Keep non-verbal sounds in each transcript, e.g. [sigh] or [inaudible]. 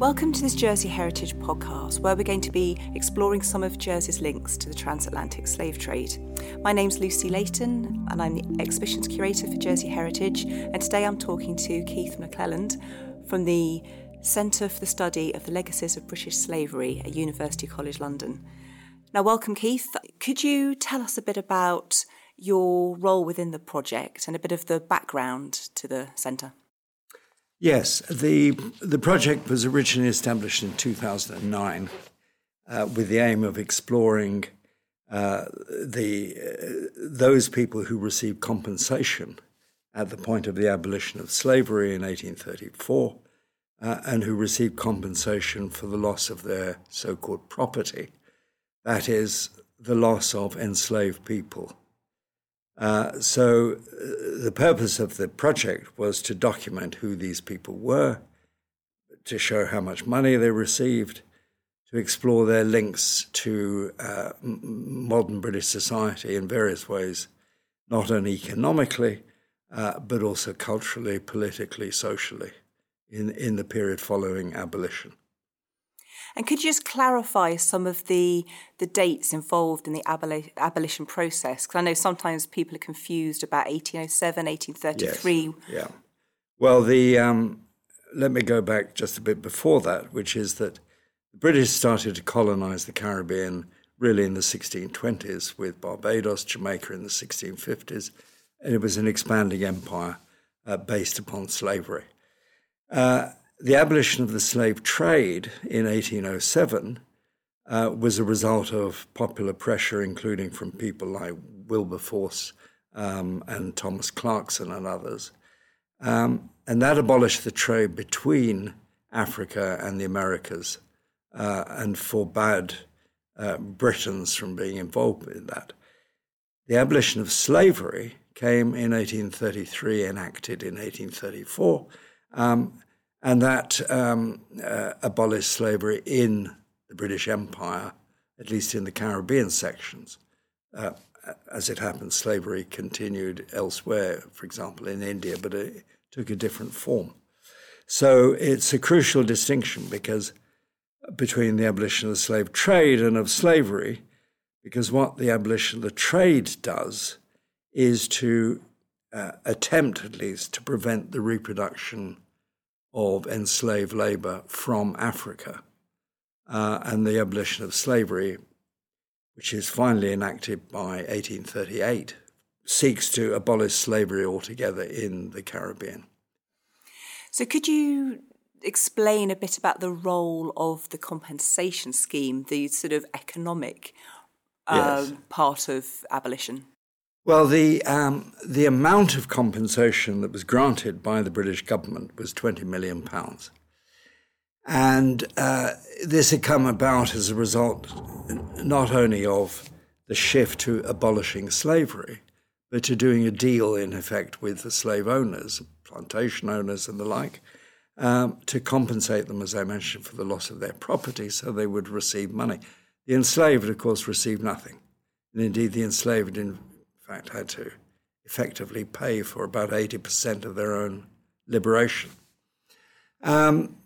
Welcome to this Jersey Heritage podcast, where we're going to be exploring some of Jersey's links to the transatlantic slave trade. My name's Lucy Layton, and I'm the exhibitions curator for Jersey Heritage. And today I'm talking to Keith McClelland from the Centre for the Study of the Legacies of British Slavery at University College London. Now, welcome, Keith. Could you tell us a bit about your role within the project and a bit of the background to the centre? Yes, the the project was originally established in 2009 uh, with the aim of exploring uh, the uh, those people who received compensation at the point of the abolition of slavery in 1834 uh, and who received compensation for the loss of their so-called property, that is, the loss of enslaved people uh, so, uh, the purpose of the project was to document who these people were, to show how much money they received, to explore their links to uh, modern British society in various ways, not only economically, uh, but also culturally, politically, socially, in, in the period following abolition. And could you just clarify some of the the dates involved in the aboli- abolition process? Because I know sometimes people are confused about 1807, 1833. Yes. Yeah. Well, the um, let me go back just a bit before that, which is that the British started to colonize the Caribbean really in the 1620s with Barbados, Jamaica in the 1650s, and it was an expanding empire uh, based upon slavery. Uh, the abolition of the slave trade in 1807 uh, was a result of popular pressure, including from people like Wilberforce um, and Thomas Clarkson and others. Um, and that abolished the trade between Africa and the Americas uh, and forbade uh, Britons from being involved in that. The abolition of slavery came in 1833, enacted in 1834. Um, and that um, uh, abolished slavery in the British Empire, at least in the Caribbean sections. Uh, as it happens, slavery continued elsewhere, for example, in India, but it took a different form. So it's a crucial distinction because between the abolition of the slave trade and of slavery, because what the abolition of the trade does is to uh, attempt, at least, to prevent the reproduction of enslaved labor from Africa uh, and the abolition of slavery, which is finally enacted by 1838, seeks to abolish slavery altogether in the Caribbean. So, could you explain a bit about the role of the compensation scheme, the sort of economic uh, yes. part of abolition? Well, the, um, the amount of compensation that was granted by the British government was £20 million. And uh, this had come about as a result not only of the shift to abolishing slavery, but to doing a deal, in effect, with the slave owners, plantation owners, and the like, um, to compensate them, as I mentioned, for the loss of their property so they would receive money. The enslaved, of course, received nothing. And indeed, the enslaved, in fact, had to effectively pay for about 80% of their own liberation. Um,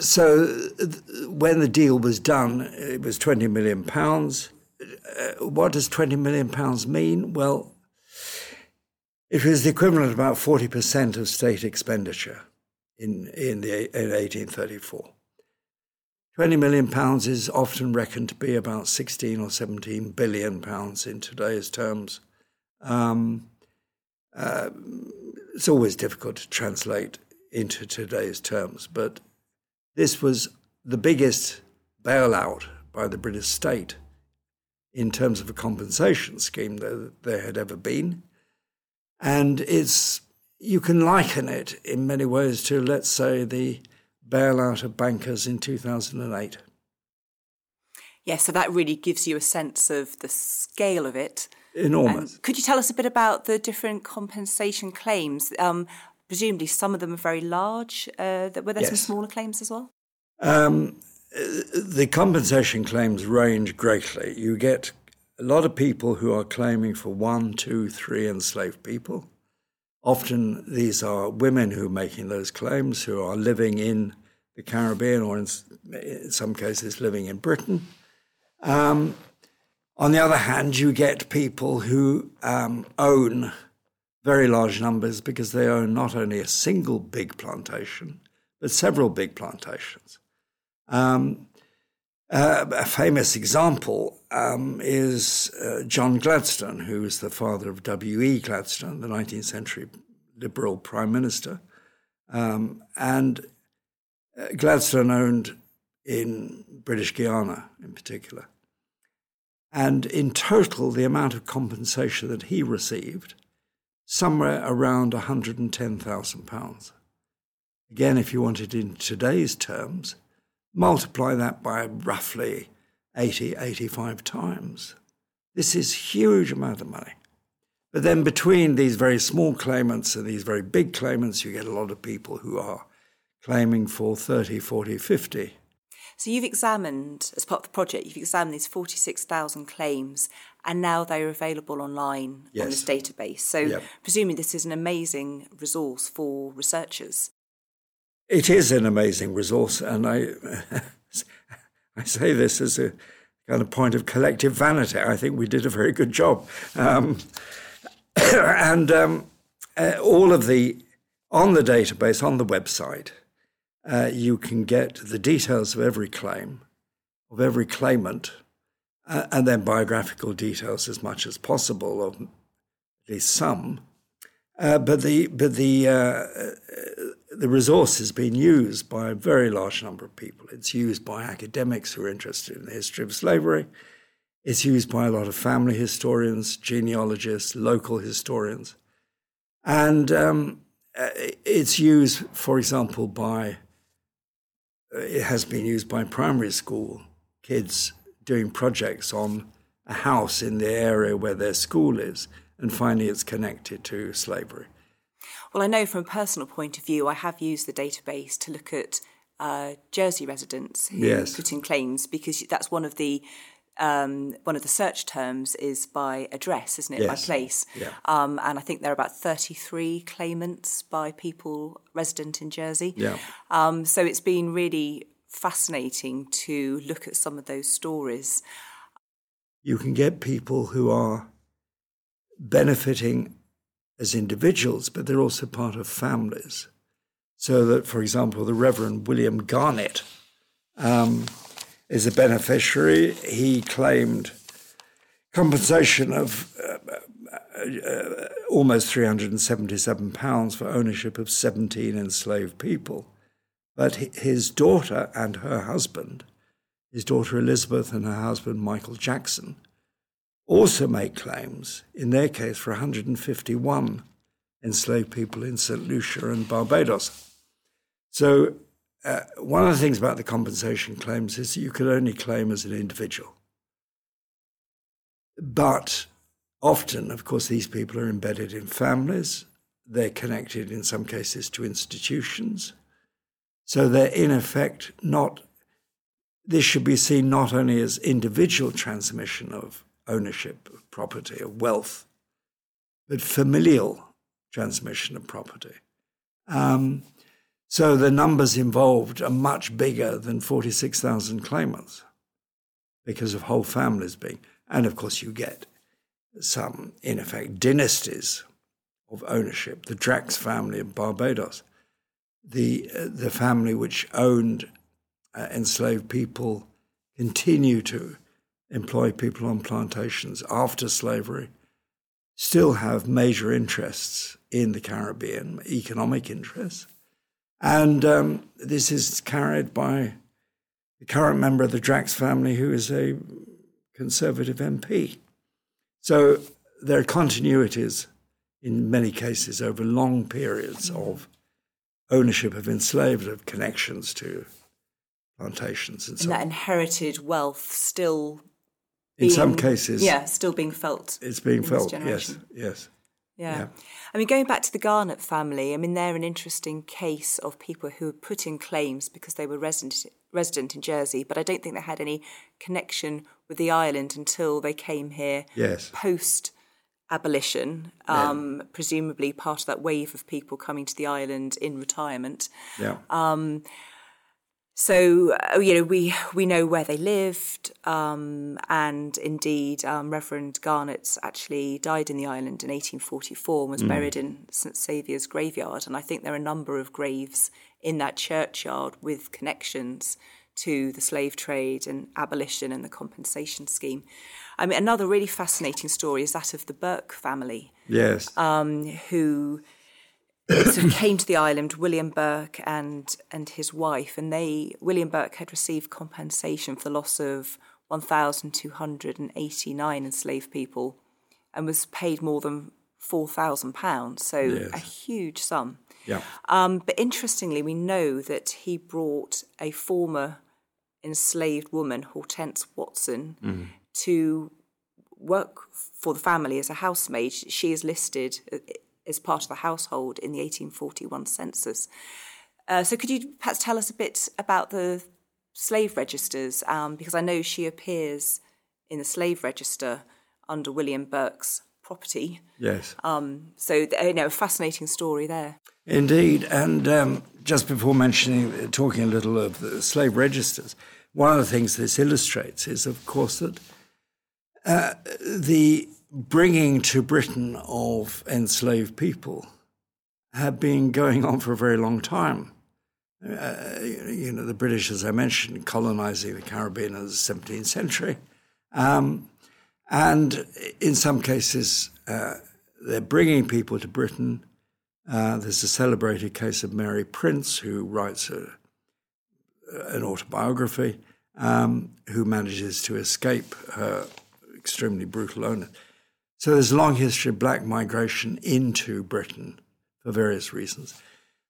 so th- when the deal was done, it was 20 million pounds. Uh, what does 20 million pounds mean? Well, it was the equivalent of about 40% of state expenditure in, in, the, in 1834. 20 million pounds is often reckoned to be about 16 or 17 billion pounds in today's terms. Um, uh, it's always difficult to translate into today's terms, but this was the biggest bailout by the British state in terms of a compensation scheme that there had ever been. And it's you can liken it in many ways to, let's say, the bailout of bankers in 2008. Yes, yeah, so that really gives you a sense of the scale of it enormous. Um, could you tell us a bit about the different compensation claims? Um, presumably, some of them are very large. Uh, were there yes. some smaller claims as well? Um, the compensation claims range greatly. You get a lot of people who are claiming for one, two, three enslaved people. Often these are women who are making those claims, who are living in the Caribbean or in, in some cases living in Britain. Um, on the other hand, you get people who um, own very large numbers because they own not only a single big plantation, but several big plantations. Um, uh, a famous example um, is uh, John Gladstone, who was the father of W.E. Gladstone, the 19th century Liberal Prime Minister. Um, and uh, Gladstone owned in British Guiana in particular. And in total, the amount of compensation that he received, somewhere around £110,000. Again, if you want it in today's terms, multiply that by roughly 80, 85 times. This is huge amount of money. But then between these very small claimants and these very big claimants, you get a lot of people who are claiming for 30, 40, 50. So you've examined, as part of the project, you've examined these 46,000 claims and now they're available online yes. on this database. So yep. presumably this is an amazing resource for researchers. It is an amazing resource, and I, [laughs] I say this as a kind of point of collective vanity. I think we did a very good job, um, [coughs] and um, uh, all of the on the database on the website, uh, you can get the details of every claim, of every claimant, uh, and then biographical details as much as possible, of at least some. Uh, but the but the uh, the resource has been used by a very large number of people. It's used by academics who are interested in the history of slavery. It's used by a lot of family historians, genealogists, local historians. And um, uh, it's used, for example, by, uh, it has been used by primary school kids doing projects on a house in the area where their school is and finally it's connected to slavery. Well, I know from a personal point of view, I have used the database to look at uh, Jersey residents who yes. put in claims because that's one of the um, one of the search terms is by address, isn't it? Yes. By place. Yeah. Um, and I think there are about 33 claimants by people resident in Jersey. Yeah. Um, so it's been really fascinating to look at some of those stories. You can get people who are benefiting as individuals, but they're also part of families. So that, for example, the Reverend William Garnett um, is a beneficiary. He claimed compensation of uh, uh, almost £377 for ownership of 17 enslaved people. But his daughter and her husband, his daughter Elizabeth and her husband Michael Jackson, also make claims, in their case, for 151 enslaved people in St. Lucia and Barbados. So, uh, one of the things about the compensation claims is you could only claim as an individual. But often, of course, these people are embedded in families, they're connected in some cases to institutions. So, they're in effect not, this should be seen not only as individual transmission of ownership of property, of wealth, but familial transmission of property. Um, so the numbers involved are much bigger than 46,000 claimants because of whole families being. And of course, you get some, in effect, dynasties of ownership. The Drax family in Barbados, the, uh, the family which owned uh, enslaved people, continue to employ people on plantations after slavery, still have major interests in the Caribbean, economic interests. And um, this is carried by the current member of the Drax family, who is a Conservative MP. So there are continuities in many cases over long periods of ownership of enslaved, of connections to plantations and so and that on. inherited wealth still in being, some cases, yeah, still being felt. it's being felt. Yes, yes. Yeah. Yeah. I mean, going back to the Garnett family, I mean, they're an interesting case of people who put in claims because they were resident, resident in Jersey, but I don't think they had any connection with the island until they came here Yes. post abolition, um, presumably part of that wave of people coming to the island in retirement. Yeah. So uh, you know we we know where they lived, um, and indeed um, Reverend Garnett actually died in the island in 1844 and was mm. buried in St Saviour's graveyard. And I think there are a number of graves in that churchyard with connections to the slave trade and abolition and the compensation scheme. I mean, another really fascinating story is that of the Burke family. Yes, um, who sort of came to the island, William Burke and and his wife, and they William Burke had received compensation for the loss of 1,289 enslaved people, and was paid more than four thousand pounds, so yes. a huge sum. Yeah. Um, but interestingly, we know that he brought a former enslaved woman, Hortense Watson, mm. to work for the family as a housemaid. She is listed uh, as part of the household in the 1841 census. Uh, so, could you perhaps tell us a bit about the slave registers? Um, because I know she appears in the slave register under William Burke's property. Yes. Um, so, you know, a fascinating story there. Indeed. And um, just before mentioning, talking a little of the slave registers, one of the things this illustrates is, of course, that uh, the bringing to Britain of enslaved people had been going on for a very long time. Uh, you know, the British, as I mentioned, colonizing the Caribbean in the 17th century. Um, and in some cases, uh, they're bringing people to Britain. Uh, there's a celebrated case of Mary Prince, who writes a, an autobiography, um, who manages to escape her extremely brutal owner. So there's a long history of black migration into Britain for various reasons.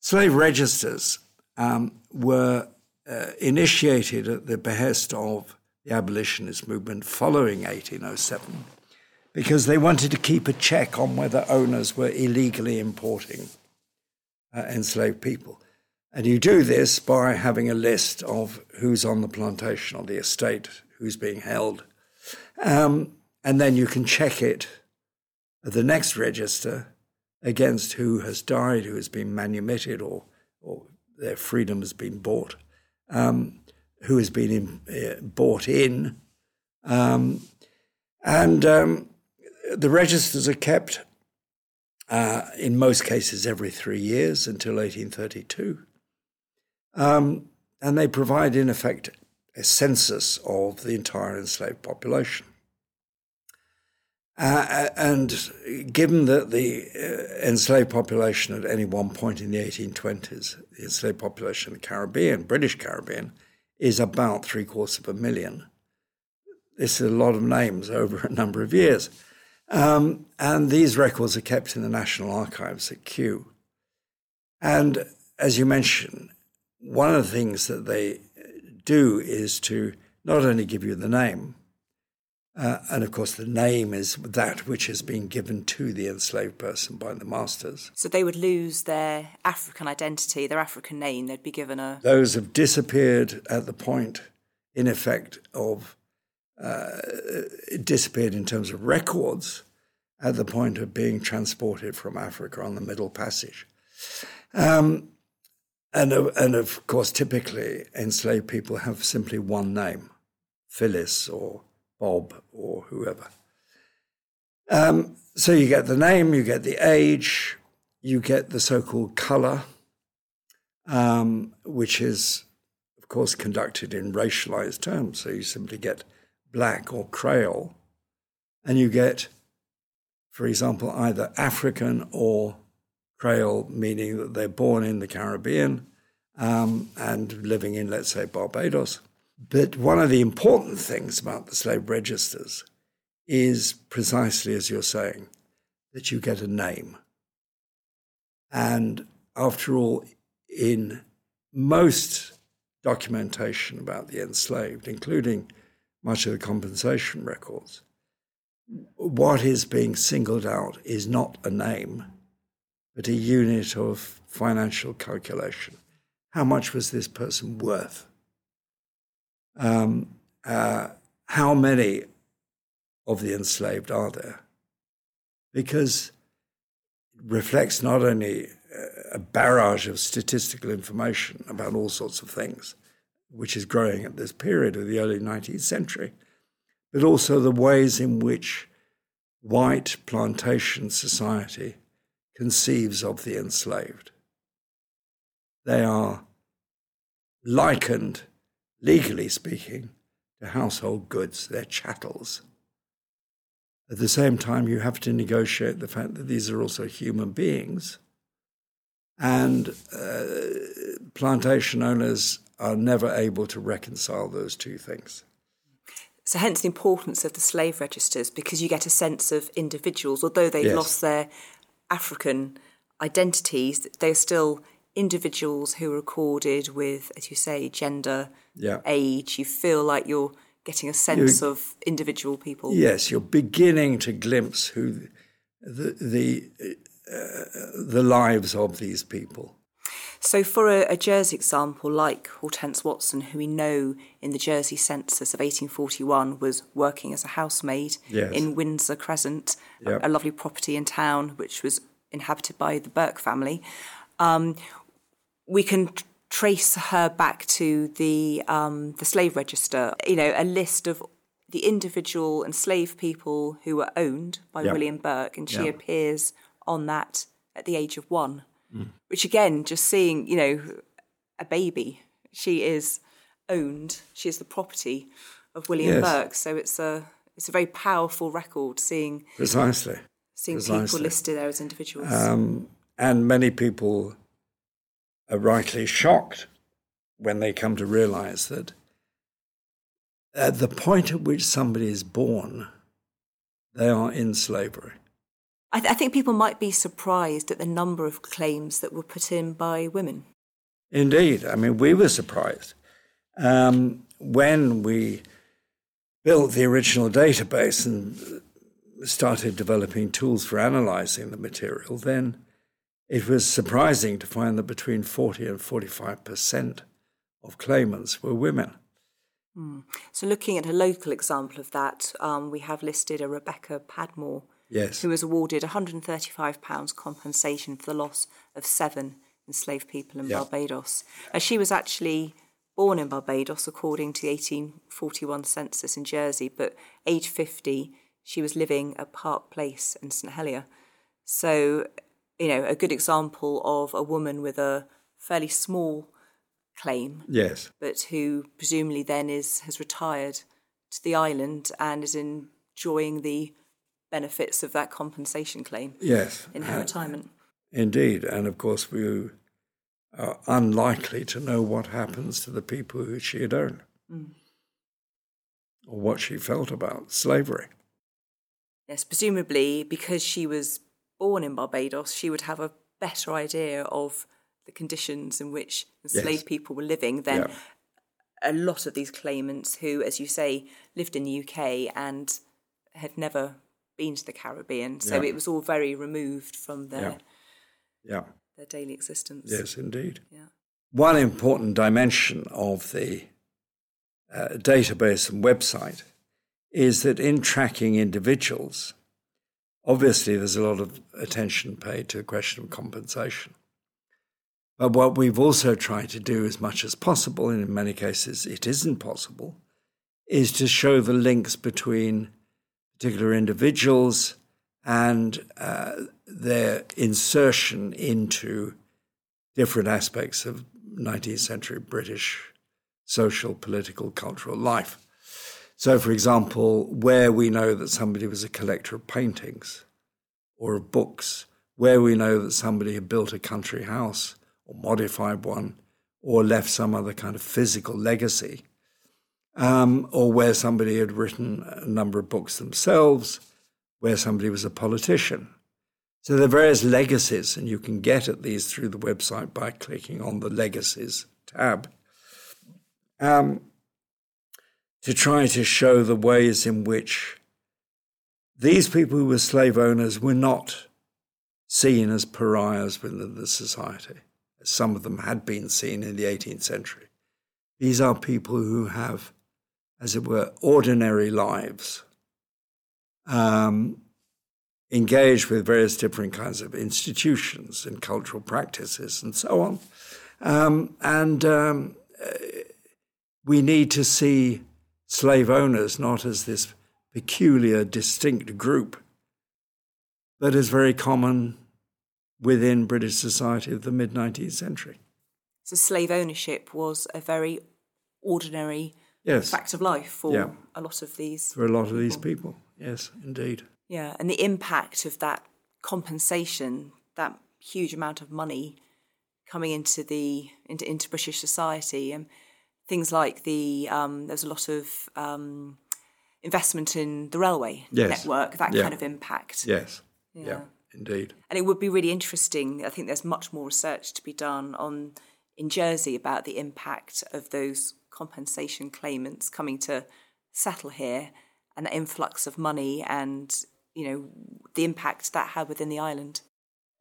Slave registers um, were uh, initiated at the behest of the abolitionist movement following 1807 because they wanted to keep a check on whether owners were illegally importing uh, enslaved people. And you do this by having a list of who's on the plantation or the estate, who's being held. Um, and then you can check it at the next register against who has died, who has been manumitted, or, or their freedom has been bought, um, who has been in, uh, bought in. Um, and um, the registers are kept uh, in most cases every three years until 1832. Um, and they provide, in effect, a census of the entire enslaved population. Uh, and given that the uh, enslaved population at any one point in the 1820s, the enslaved population in the Caribbean, British Caribbean, is about three quarters of a million. This is a lot of names [laughs] over a number of years. Um, and these records are kept in the National Archives at Kew. And as you mentioned, one of the things that they do is to not only give you the name, uh, and of course, the name is that which has been given to the enslaved person by the masters. So they would lose their African identity, their African name. They'd be given a. Those have disappeared at the point, in effect, of. Uh, disappeared in terms of records at the point of being transported from Africa on the Middle Passage. Um, and, and of course, typically enslaved people have simply one name Phyllis or Bob or whoever. Um, so you get the name, you get the age, you get the so called color, um, which is, of course, conducted in racialized terms. So you simply get black or Creole, and you get, for example, either African or Creole, meaning that they're born in the Caribbean um, and living in, let's say, Barbados. But one of the important things about the slave registers is precisely as you're saying, that you get a name. And after all, in most documentation about the enslaved, including much of the compensation records, what is being singled out is not a name, but a unit of financial calculation. How much was this person worth? Um, uh, how many of the enslaved are there? Because it reflects not only a barrage of statistical information about all sorts of things, which is growing at this period of the early 19th century, but also the ways in which white plantation society conceives of the enslaved. They are likened, legally speaking, to household goods, they're chattels. At the same time, you have to negotiate the fact that these are also human beings. And uh, plantation owners are never able to reconcile those two things. So, hence the importance of the slave registers, because you get a sense of individuals, although they've yes. lost their African identities, they're still individuals who are recorded with, as you say, gender, yeah. age. You feel like you're getting a sense you're, of individual people. Yes, you're beginning to glimpse who the the uh, the lives of these people. So, for a, a, Jersey example, like Hortense Watson, who we know in the Jersey census of 1841 was working as a housemaid yes. in Windsor Crescent, yep. a, a, lovely property in town which was inhabited by the Burke family, um, we can trace her back to the um, the slave register. You know, a list of the individual enslaved people who were owned by yep. William Burke, and she yep. appears on that at the age of one. Mm. Which again, just seeing you know a baby, she is owned. She is the property of William yes. Burke. So it's a it's a very powerful record seeing precisely seeing precisely. people listed there as individuals. Um, and many people are rightly shocked when they come to realize that at the point at which somebody is born, they are in slavery. I, th- I, think people might be surprised at the number of claims that were put in by women. Indeed. I mean, we were surprised. Um, when we built the original database and started developing tools for analyzing the material, then it was surprising to find that between 40 and 45% of claimants were women. Mm. So, looking at a local example of that, um, we have listed a Rebecca Padmore, yes. who was awarded £135 compensation for the loss of seven enslaved people in Barbados. Uh, she was actually born in Barbados according to the 1841 census in Jersey, but age 50, she was living at Park Place in St Helier. So you know, a good example of a woman with a fairly small claim. Yes. But who presumably then is has retired to the island and is enjoying the benefits of that compensation claim. Yes. In her uh, retirement. Indeed. And of course we are unlikely to know what happens to the people who she had owned. Mm. Or what she felt about slavery. Yes, presumably because she was born in Barbados, she would have a better idea of the conditions in which enslaved yes. people were living than yeah. a lot of these claimants who, as you say, lived in the UK and had never been to the Caribbean. So yeah. it was all very removed from their yeah. yeah. their daily existence. Yes, indeed. Yeah. One important dimension of the uh, database and website is that in tracking individuals, Obviously, there's a lot of attention paid to the question of compensation. But what we've also tried to do as much as possible, and in many cases it isn't possible, is to show the links between particular individuals and uh, their insertion into different aspects of 19th century British social, political, cultural life. So, for example, where we know that somebody was a collector of paintings or of books, where we know that somebody had built a country house or modified one or left some other kind of physical legacy, um, or where somebody had written a number of books themselves, where somebody was a politician. So there are various legacies, and you can get at these through the website by clicking on the Legacies tab. Um, to try to show the ways in which these people who were slave owners were not seen as pariahs within the society, as some of them had been seen in the 18th century. These are people who have, as it were, ordinary lives, um, engaged with various different kinds of institutions and cultural practices and so on. Um, and um, we need to see slave owners not as this peculiar, distinct group, but as very common within British society of the mid 19th century. So, slave ownership was a very ordinary yes. fact of life for yeah. a lot of these. For a lot people. of these people, yes, indeed. Yeah, and the impact of that compensation, that huge amount of money coming into the into, into British society, and things like the um, there was a lot of um, investment in the railway yes. network, that yeah. kind of impact. Yes. Yeah. yeah. Indeed. And it would be really interesting. I think there's much more research to be done on in Jersey about the impact of those compensation claimants coming to settle here and the influx of money and you know the impact that had within the island.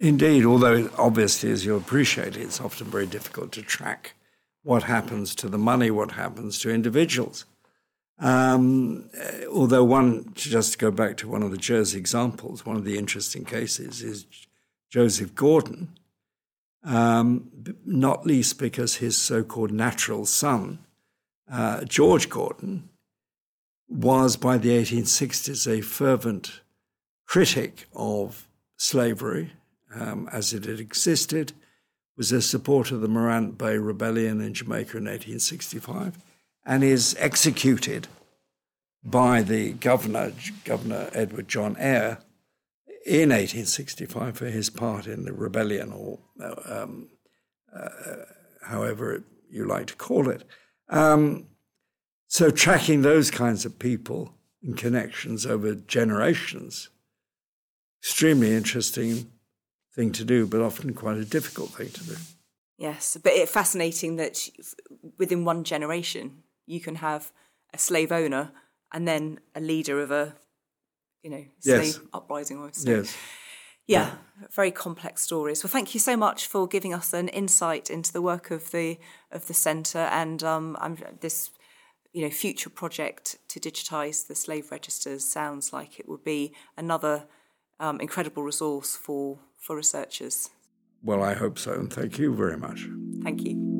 Indeed, although obviously, as you appreciate, it's often very difficult to track what happens to the money, what happens to individuals. Um, although one, just to go back to one of the Jersey examples, one of the interesting cases is Joseph Gordon, um, not least because his so-called natural son, uh, George Gordon, was by the 1860s a fervent critic of slavery um, as it had existed, was a supporter of the Morant Bay Rebellion in Jamaica in 1865 and is executed by the governor, Governor Edward John Eyre, in 1865 for his part in the rebellion, or um, uh, however you like to call it. Um, so, tracking those kinds of people and connections over generations, extremely interesting thing to do, but often quite a difficult thing to do. Yes, but it's fascinating that within one generation, you can have a slave owner and then a leader of a, you know, slave yes. uprising. Or. Yes. Yeah, yeah, very complex stories. Well, thank you so much for giving us an insight into the work of the of the centre and um, I'm, this, you know, future project to digitise the slave registers sounds like it would be another um, incredible resource for for researchers. Well, I hope so, and thank you very much. Thank you.